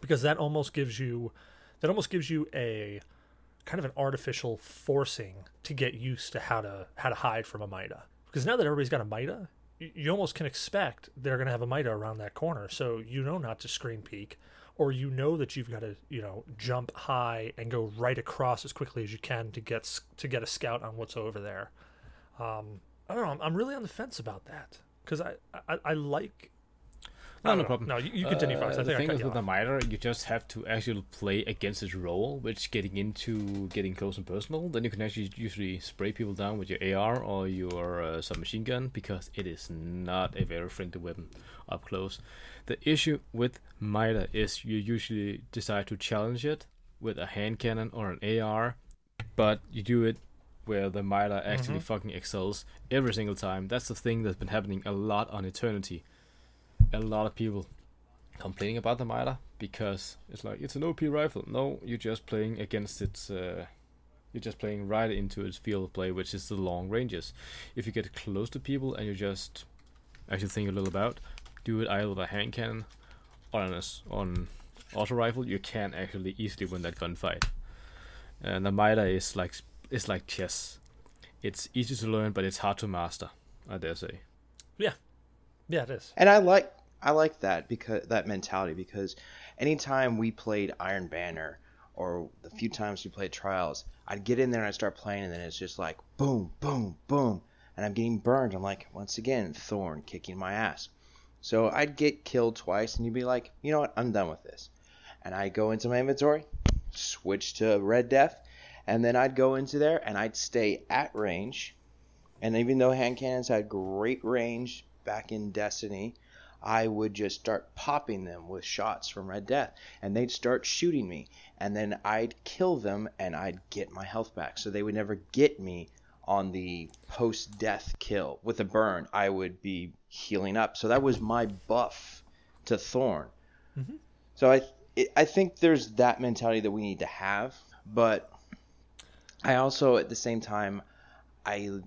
because that almost gives you that almost gives you a kind of an artificial forcing to get used to how to how to hide from a Mida. Because now that everybody's got a Mida you, you almost can expect they're going to have a Mida around that corner so you know not to screen peek or you know that you've got to you know jump high and go right across as quickly as you can to get to get a scout on what's over there. Um, I don't know. I'm, I'm really on the fence about that because I, I I like. I No, no problem. No, you, you continue. I Uh, think the I thing cut is with the Mida, you just have to actually play against its role, which getting into getting close and personal. Then you can actually usually spray people down with your AR or your uh, submachine gun because it is not a very friendly weapon up close. The issue with Mida is you usually decide to challenge it with a hand cannon or an AR, but you do it where the Mida actually Mhm. fucking excels every single time. That's the thing that's been happening a lot on Eternity. A lot of people complaining about the Mida because it's like it's an OP rifle. No, you're just playing against its. Uh, you're just playing right into its field of play, which is the long ranges. If you get close to people and you just actually think a little about, do it either with a hand cannon or on a on auto rifle, you can actually easily win that gunfight. And the Mida is like is like chess. It's easy to learn, but it's hard to master. I dare say. Yeah, it is. And I like I like that because that mentality because anytime we played Iron Banner or the few times we played Trials, I'd get in there and I'd start playing and then it's just like boom, boom, boom, and I'm getting burned. I'm like once again Thorn kicking my ass. So I'd get killed twice and you'd be like, you know what, I'm done with this, and I'd go into my inventory, switch to Red Death, and then I'd go into there and I'd stay at range. And even though hand cannons had great range back in Destiny, I would just start popping them with shots from Red Death, and they'd start shooting me, and then I'd kill them, and I'd get my health back. So they would never get me on the post-death kill with a burn. I would be healing up, so that was my buff to Thorn. Mhm. So I, I think there's that mentality that we need to have, but I also at the same time, I,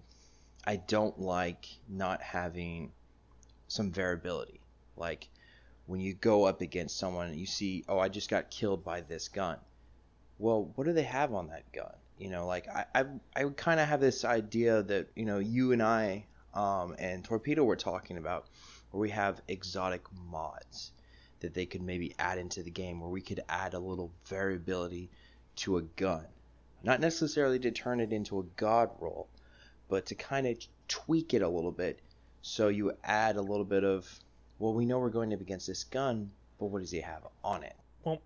I don't like not having some variability. Like when you go up against someone and you see, oh, I just got killed by this gun. Well, what do they have on that gun? You know, like I I, I kind of have this idea that you know you and I um, and Torpedo were talking about, where we have exotic mods that they could maybe add into the game, where we could add a little variability to a gun, not necessarily to turn it into a god roll, but to kind of tweak it a little bit so you add a little bit of, well, we know we're going up against this gun, but what does he have on it? Well,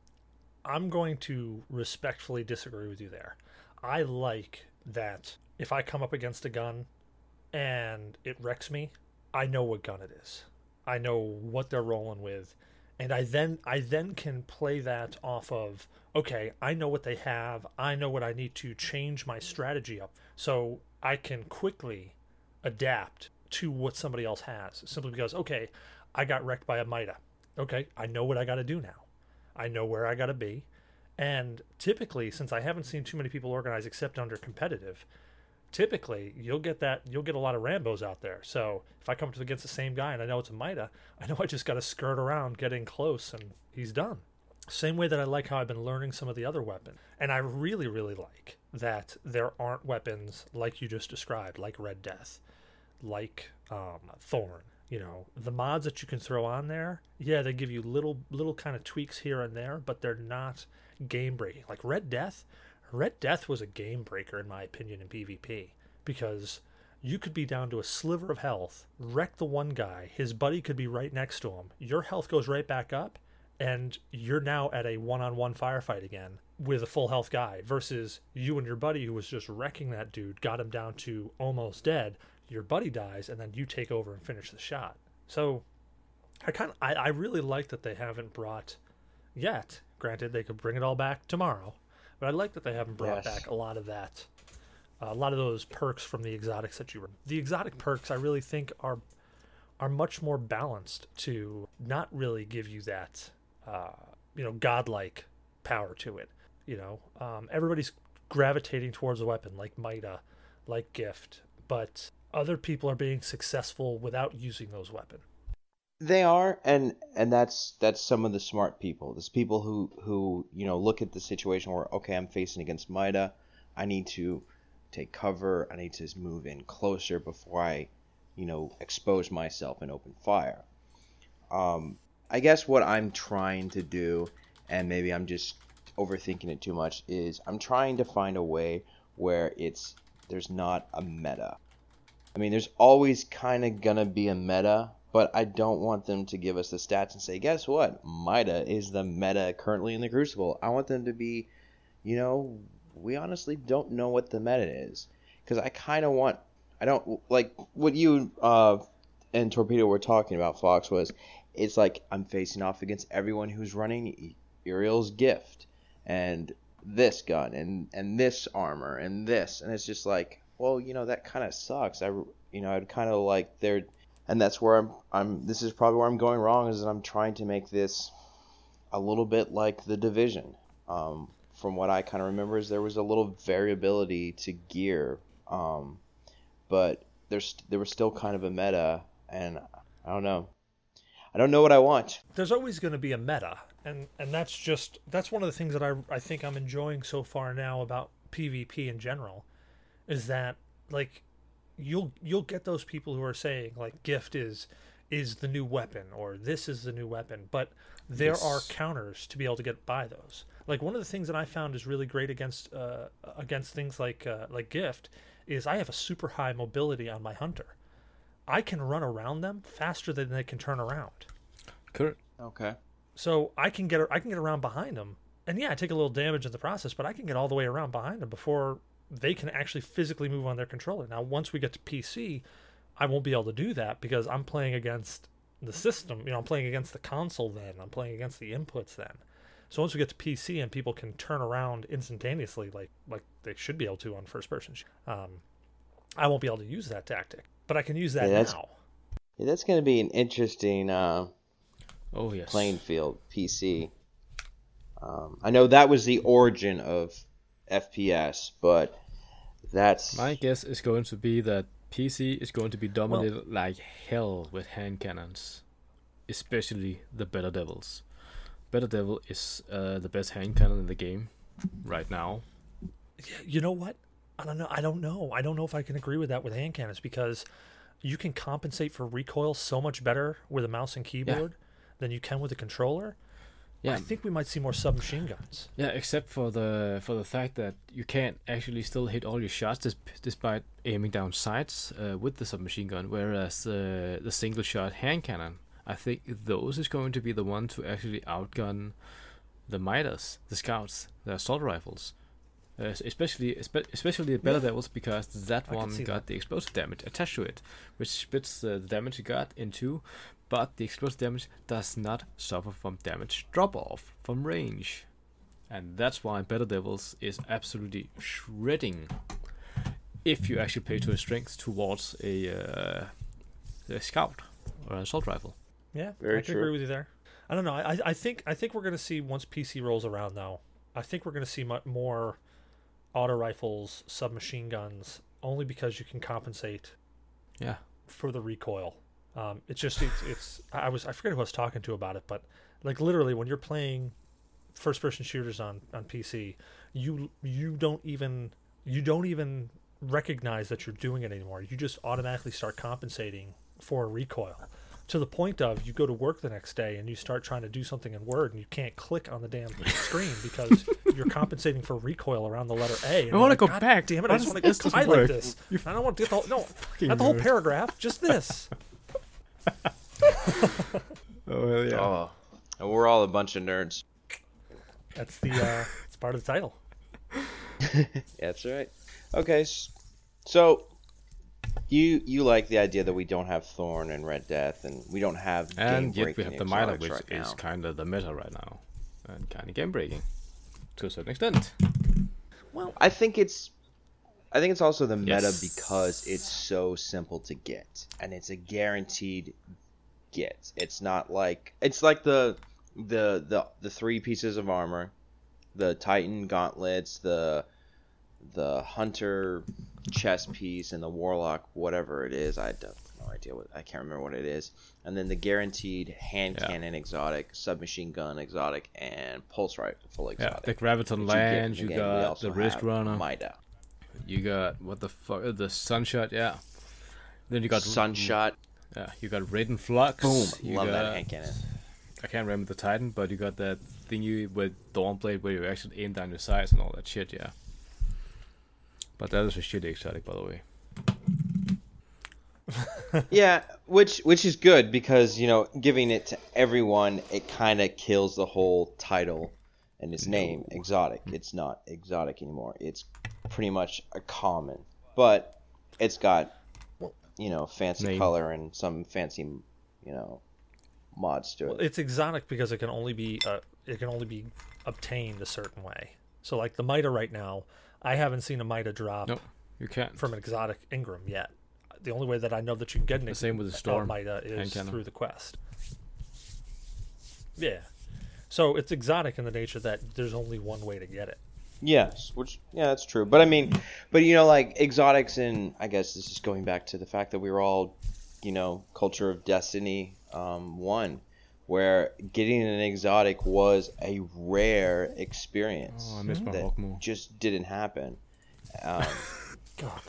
I'm going to respectfully disagree with you there. I like that if I come up against a gun and it wrecks me, I know what gun it is. I know what they're rolling with, and I then I then can play that off of okay, I know what they have. I know what I need to change my strategy up. So I can quickly adapt to what somebody else has simply because okay, I got wrecked by a Mida. Okay, I know what I got to do now. I know where I got to be. And typically, since I haven't seen too many people organize except under competitive, typically you'll get that you'll get a lot of Rambos out there. So if I come up against the same guy and I know it's a Mida, I know I just got to skirt around, get in close, and he's done. Same way that I like how I've been learning some of the other weapons. And I really, really like that there aren't weapons like you just described, like Red Death, like um, Thorn. You know, the mods that you can throw on there, yeah, they give you little little kind of tweaks here and there, but they're not game breaking. Like Red Death, Red Death was a game breaker in my opinion in PvP because you could be down to a sliver of health, wreck the one guy, his buddy could be right next to him. Your health goes right back up and you're now at a one-on-one firefight again with a full health guy versus you and your buddy who was just wrecking that dude got him down to almost dead. Your buddy dies and then you take over and finish the shot. So i kind of I, I really like that they haven't brought yet. Granted they could bring it all back tomorrow but i like that they haven't brought Yes. back a lot of that a lot of those perks from the exotics that you were the exotic perks i really think are are much more balanced to not really give you that uh, you know godlike power to it you know um, everybody's gravitating towards a weapon like Mida, like Gift, but other people are being successful without using those weapons. They are, and and that's that's some of the smart people. There's people who who you know look at the situation where okay, I'm facing against Mida, I need to take cover, I need to move in closer before I, you know, expose myself and open fire. Um, I guess what I'm trying to do, and maybe I'm just overthinking it too much, is I'm trying to find a way where it's there's not a meta. I mean, there's always kind of gonna be a meta, but I don't want them to give us the stats and say, guess what? Mida is the meta currently in the Crucible. I want them to be, you know, we honestly don't know what the meta is. Because I kind of want, I don't, like, what you uh, and Torpedo were talking about, Fox, was it's like I'm facing off against everyone who's running Uriel's gift and this gun and, and this armor and this. And it's just like, well, you know, that kind of sucks. I, you know, I'd kind of like there, and that's where I'm. I'm. This is probably where I'm going wrong. Is that I'm trying to make this a little bit like the division. Um, from what I kind of remember, is there was a little variability to gear, um, but there's there was still kind of a meta, and I don't know. I don't know what I want. There's always going to be a meta, and and that's just that's one of the things that I I think I'm enjoying so far now about PvP in general, is that like you'll you'll get those people who are saying like gift is is the new weapon or this is the new weapon, but there Yes. are counters to be able to get by those. Like one of the things that I found is really great against uh, against things like uh, like gift is I have a super high mobility on my hunter. I can run around them faster than they can turn around. Correct. Okay. So I can get I can get around behind them, and yeah, I take a little damage in the process, but I can get all the way around behind them before they can actually physically move on their controller. Now, once we get to PC, I won't be able to do that because I'm playing against the system. You know, I'm playing against the console. Then I'm playing against the inputs. Then, so once we get to PC and people can turn around instantaneously, like like they should be able to on first person, um, I won't be able to use that tactic, but I can use that Yeah, that's- now. Yeah, that's going to be an interesting uh, Oh yes. playing field PC. Um, I know that was the origin of FPS, but that's My guess is going to be that PC is going to be dominated like hell with hand cannons, especially the Better Devils. Better Devil is uh, the best hand cannon in the game right now. Yeah, you know what? I don't know. I don't know. I don't know if I can agree with that with hand cannons because you can compensate for recoil so much better with a mouse and keyboard than you can with a controller. Yeah, I think we might see more submachine guns. yeah. Except for the for the fact that you can't actually still hit all your shots dis- despite aiming down sights uh, with the submachine gun, whereas uh, the single shot hand cannon, I think those is going to be the one to actually outgun the Midas, the scouts, the assault rifles. Uh, especially, espe- especially the Better Devils because that I one got that. the explosive damage attached to it, which splits uh, the damage you got in two, but the explosive damage does not suffer from damage drop off from range, and that's why Better Devils is absolutely shredding. If you actually play to a strength towards a, uh, a scout or an assault rifle. Yeah, Very I can true. agree with you there. I don't know. I, I think I think we're going to see once PC rolls around now. I think we're going to see mu- more auto rifles, submachine guns, only because you can compensate Yeah. for the recoil. Um, it's just it's, it's I was I forget who I was talking to about it, but like literally when you're playing first person shooters on on PC, you you don't even you don't even recognize that you're doing it anymore. You just automatically start compensating for recoil. To the point of you go to work the next day and you start trying to do something in Word and you can't click on the damn screen because you're compensating for recoil around the letter A. and I wanna like, go "God back. Damn it! Why I just want to this get doesn't highlight work? this. I don't want to get the whole, no, not the whole nerd. paragraph. Just this. Oh well, yeah. Oh, and we're all a bunch of nerds. That's the uh, it's part of the title. That's right. Okay, so you you like the idea that we don't have Thorn and Red Death, and we don't have And yet we have the Mida, exotics which right is kind of the meta right now, and kind of game breaking to a certain extent. Well, I think it's I think it's also the meta Yes. because it's so simple to get and it's a guaranteed get. It's not like it's like the the the the three pieces of armor, the Titan gauntlets, the the hunter chess piece and the warlock whatever it is. I have no idea what I can't remember what it is. And then the guaranteed hand Yeah. cannon exotic, submachine gun exotic and pulse rifle Yeah, exotic. the Graviton which you get in Lance, the you got the Riskrunner, Mida. you got what the fuck, the Sunshot, yeah. Then you got Sunshot. Yeah, you got Raiden Flux. Boom. You Love got, that hand cannon. I can't remember the Titan, but you got that thingy with Dawnblade where you actually aim down your sights and all that shit. Yeah. But that is a shitty exotic, by the way. yeah, which which is good because you know giving it to everyone it kind of kills the whole title and its name exotic. It's not exotic anymore. It's pretty much a common, but it's got you know fancy Name. color and some fancy you know mods to it. Well, it's exotic because it can only be uh, it can only be obtained a certain way. So like the Mida right now, I haven't seen a Mida drop No, you can't. from an exotic engram yet. The only way that I know that you can get an The same with the a Sturm Mida is cannon. through the quest. Yeah. So it's exotic in the nature that there's only one way to get it. Yes, which yeah, that's true. But I mean, but you know, like exotics, and I guess this is going back to the fact that we were all, you know, culture of Destiny um, one, where getting an exotic was a rare experience Oh, I miss my that Hawkmoon. just didn't happen. Um, God.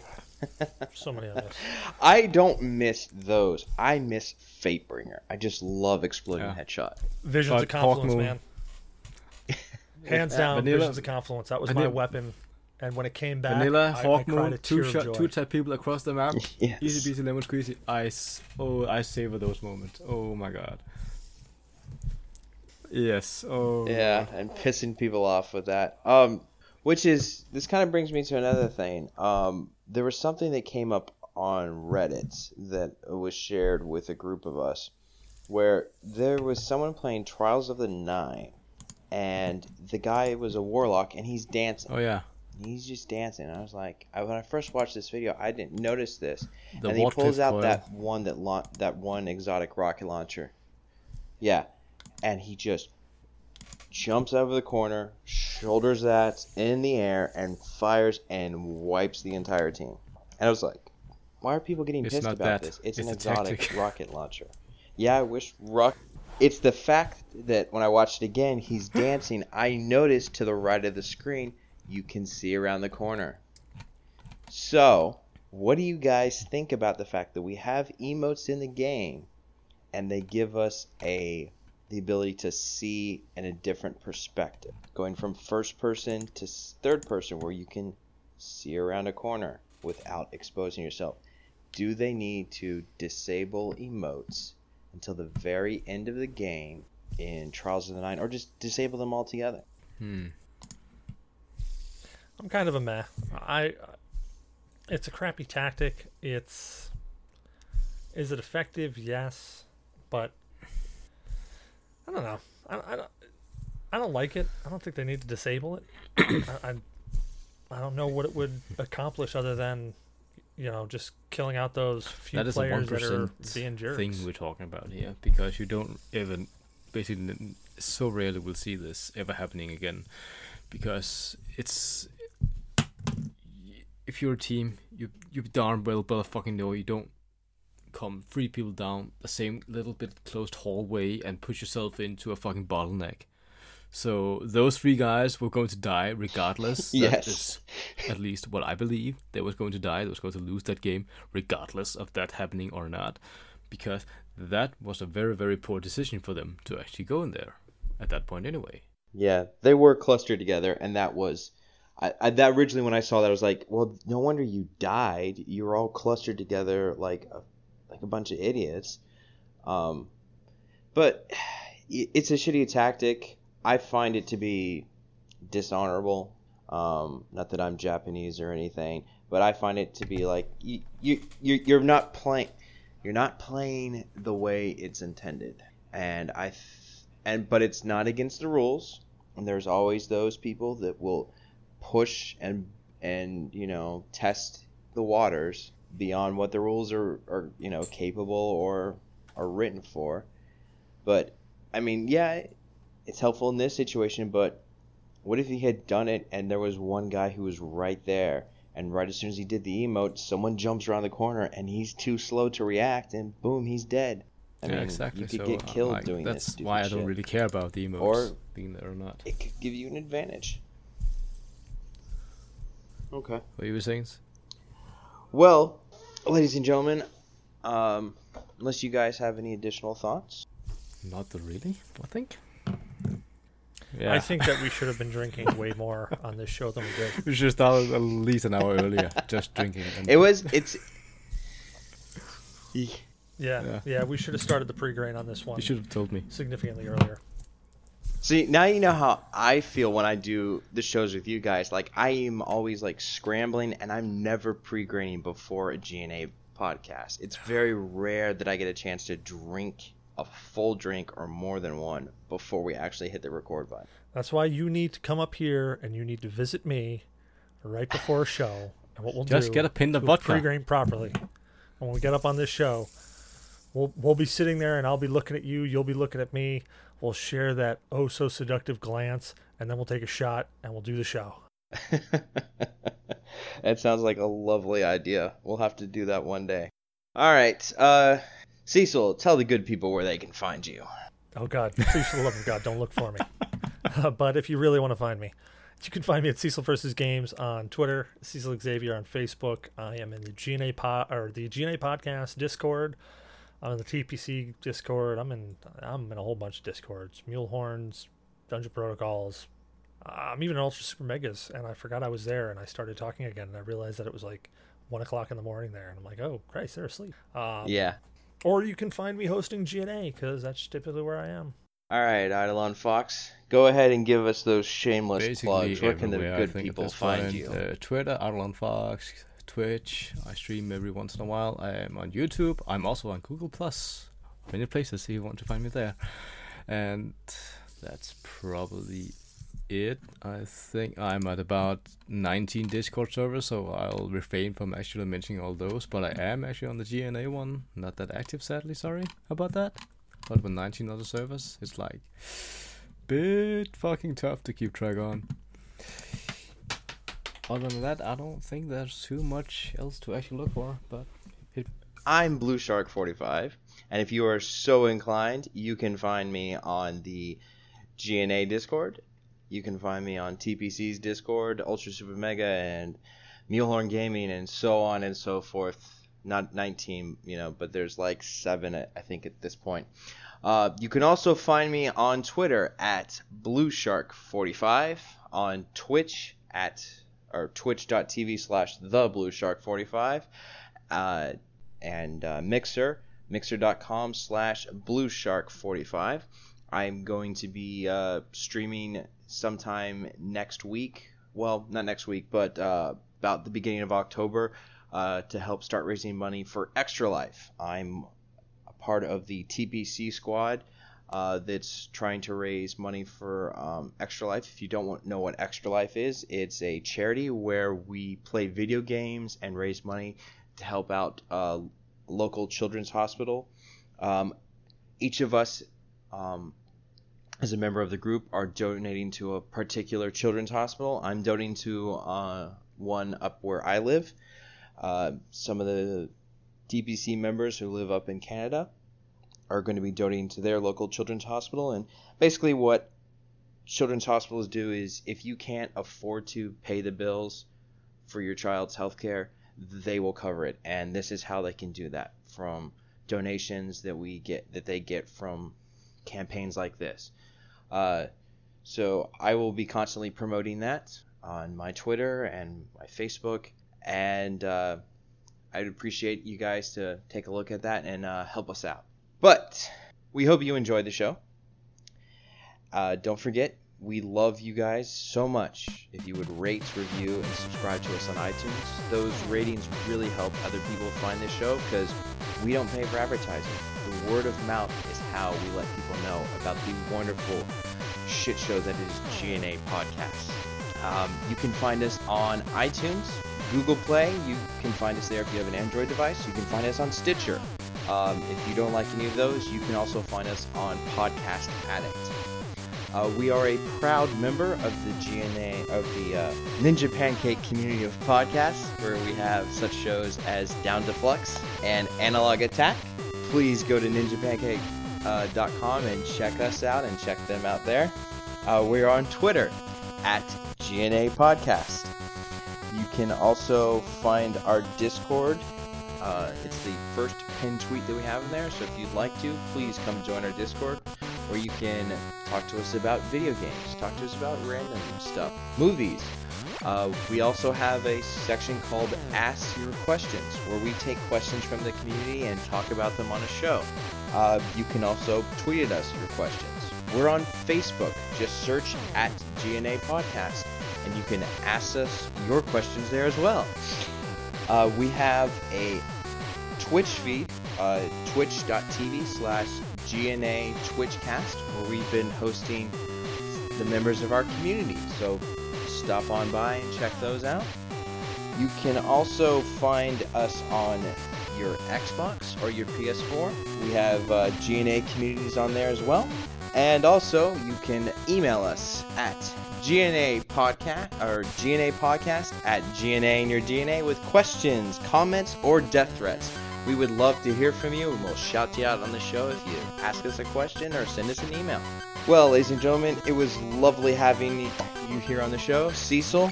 so many of us. I don't miss those. I miss Fatebringer. I just love exploding Yeah. headshot. Visions But of Confluence, Hawkmoon- man. Hands down, Vanilla- Visions of Confluence. That was my weapon. And when it came back, Vanilla, I, I Hawk cried a tear two of shot, joy. two tap people across the map. Yes. Easy peasy lemon squeezy. I s- oh I savor those moments. Oh my god. Yes. Oh. Yeah, and pissing people off with that. Um, which is this kind of brings me to another thing. Um, there was something that came up on Reddit that was shared with a group of us, where there was someone playing Trials of the Nine, and the guy was a warlock, and he's dancing. Oh yeah. He's just dancing. I was like, I, when I first watched this video, I didn't notice this. The and he pulls out coil. that one that la- that one exotic rocket launcher. Yeah, and he just jumps over the corner, shoulders that in the air, and fires and wipes the entire team. And I was like, why are people getting It's pissed about that. this? It's, It's an exotic tactic. rocket launcher. Yeah, I wish rock. It's the fact that when I watched it again, he's dancing. I noticed to the right of the screen, you can see around the corner. So, what do you guys think about the fact that we have emotes in the game and they give us a the ability to see in a different perspective, going from first person to third person where you can see around a corner without exposing yourself. Do they need to disable emotes until the very end of the game in Trials of the Nine or just disable them altogether? Hmm. I'm kind of a meh. I it's a crappy tactic. It's is it effective? Yes, but I don't know. I, I don't. I don't like it. I don't think they need to disable it. I, I I don't know what it would accomplish other than you know just killing out those few that is players that are being jerks. thing we're talking about here because you don't even basically so rarely will see this ever happening again because it's if you're a team you you darn well better fucking know you don't come three people down the same little bit closed hallway and push yourself into a fucking bottleneck so those three guys were going to die regardless. Yes. at least what I believe. They was going to die. They was going to lose that game regardless of that happening or not, because that was a very very poor decision for them to actually go in there at that point anyway. Yeah, they were clustered together, and that was, I, I that originally when I saw that I was like, well, no wonder you died. You were all clustered together like a, like a bunch of idiots. Um, but it's a shitty tactic. I find it to be dishonorable. Um, not that I'm Japanese or anything, but I find it to be like you you you- you're not playing you're not playing the way it's intended, and I th- and but it's not against the rules. And there's always those people that will push and and you know test the waters beyond what the rules are are you know capable or are written for. But I mean, yeah, it's helpful in this situation. But what if he had done it and there was one guy who was right there, and right as soon as he did the emote, someone jumps around the corner and he's too slow to react, and boom, he's dead. I yeah, mean, exactly. you could so get uh, killed like, doing that's this. stupid why I don't shit. really care about the emotes Or- being there or not. It could give you an advantage. Okay. What are you saying? Well, ladies and gentlemen, um, unless you guys have any additional thoughts, Not really. I think. Yeah. I think that we should have been drinking way more on this show than we did. we should have started at least an hour earlier, just drinking. And it was it's. Yeah, Yeah. yeah, we should have started the pre-grain on this one You should have told me. significantly earlier. See, now you know how I feel when I do the shows with you guys. Like I am always like scrambling, and I'm never pre-graining before a GNA podcast. It's very rare that I get a chance to drink a full drink or more than one before we actually hit the record button. That's why you need to come up here and you need to visit me right before a show. And what we'll Just do get a pin of to vodka. pre-grain properly. And when we get up on this show, we'll we'll be sitting there and I'll be looking at you, you'll be looking at me. We'll share that oh so seductive glance, and then we'll take a shot and we'll do the show. that sounds like a lovely idea. We'll have to do that one day. All right, uh, Cecil, tell the good people where they can find you. Oh God, please for the love of God, don't look for me. Uh, but if you really want to find me, you can find me at Cecil versus Games on Twitter, Cecil Xavier on Facebook. I am in the GNA pod or the GNA podcast Discord. I'm in the TPC Discord. I'm in I'm in a whole bunch of Discords, Mulehorns, Dungeon Protocols. Uh, I'm even in Ultra Super Megas, and I forgot I was there, and I started talking again, and I realized that it was like one o'clock in the morning there, and I'm like, oh Christ, they're asleep. Um, Yeah. Or you can find me hosting GNA because that's typically where I am. All right, Eidolon Fox, go ahead and give us those shameless Basically, plugs. Where can the good people find point. you? Uh, Twitter, Arlon Fox, Twitch. I stream every once in a while. I am on YouTube. I'm also on Google Plus. Many places if you want to find me there. And that's probably it. I think I'm at about 19 Discord servers, so I'll refrain from actually mentioning all those. But I am actually on the GNA one. Not that active, sadly. Sorry about that. But with 19 other servers, it's like bit fucking tough to keep track on. Other than that, I don't think there's too much else to actually look for. But I'm Blue Shark 45, and if you are so inclined, you can find me on the GNA Discord. You can find me on TPC's Discord, Ultra Super Mega, and Mulehorn Gaming, and so on and so forth. Not 19, you know, but there's like seven, I think, at this point. Uh, you can also find me on Twitter at Blue Shark 45, on Twitch at or twitch.tv slash the Blue Shark 45. Uh, and uh, Mixer, mixer.com slash blueshark45. I'm going to be uh, streaming sometime next week well, not next week, but uh, about the beginning of October uh, to help start raising money for Extra Life. I'm a part of the TPC squad uh, that's trying to raise money for um, Extra Life. If you don't want, know what Extra Life is, it's a charity where we play video games and raise money to help out uh, local children's hospital. Um, each of us, um, as a member of the group, are donating to a particular children's hospital. I'm donating to uh, one up where I live. Uh, some of the TPC members who live up in Canada are going to be donating to their local children's hospital. And basically, what children's hospitals do is if you can't afford to pay the bills for your child's health care, they will cover it. And this is how they can do that from donations that we get that they get from campaigns like this. Uh, so I will be constantly promoting that on my Twitter and my Facebook, and uh, I'd appreciate you guys to take a look at that and uh, help us out. But we hope you enjoyed the show. Uh, don't forget, we love you guys so much. If you would rate, review, and subscribe to us on iTunes, those ratings really help other people find this show because we don't pay for advertising. The word of mouth is how we let people know about the wonderful shit show that is GNA Podcast. Um, you can find us on iTunes, Google Play. You can find us there if you have an Android device. You can find us on Stitcher. Um, if you don't like any of those, you can also find us on Podcast Addict. Uh, we are a proud member of the GNA of the uh, Ninja Pancake community of podcasts, where we have such shows as Down to Flux and Analog Attack. Please go to ninjapancake.com and check us out and check them out there. Uh, we're on Twitter at GNA Podcast. You can also find our Discord. Uh, it's the first pinned tweet that we have in there, so if you'd like to, please come join our Discord where you can talk to us about video games, talk to us about random stuff, movies. Uh, we also have a section called Ask Your Questions, where we take questions from the community and talk about them on a show. Uh, you can also tweet at us your questions. We're on Facebook. Just search at GNA Podcast, and you can ask us your questions there as well. Uh, we have a Twitch feed, uh, twitch.tv slash GNA Twitchcast, where we've been hosting the members of our community. So stop on by and check those out. You can also find us on your Xbox or your PS4. We have uh, GNA communities on there as well. And also, you can email us at GNA podcast or GNA podcast at GNA in your DNA with questions, comments, or death threats. We would love to hear from you and we'll shout you out on the show if you ask us a question or send us an email. Well, ladies and gentlemen, it was lovely having you here on the show. Cecil,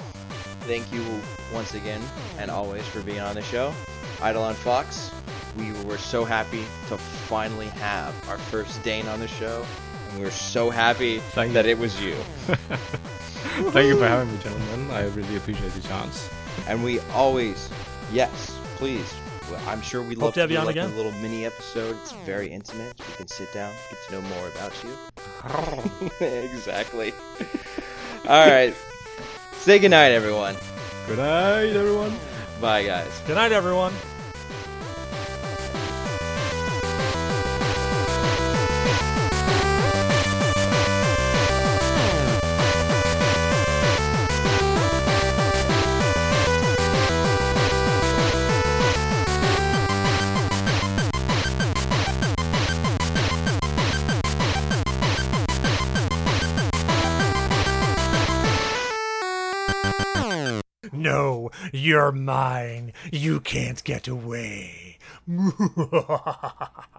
thank you once again and always for being on the show. Eidolon Fox, we were so happy to finally have our first Dane on the show, and we were so happy Thank you. that it was you. Thank you for having me, gentlemen. I really appreciate the chance. And we always, yes, please. Well, I'm sure we love to have do you on like again. a little mini episode. It's very intimate. We can sit down, get to know more about you. exactly. All right. Say goodnight, everyone. Good night, everyone. Bye, guys. Good night, everyone. You're mine. You can't get away.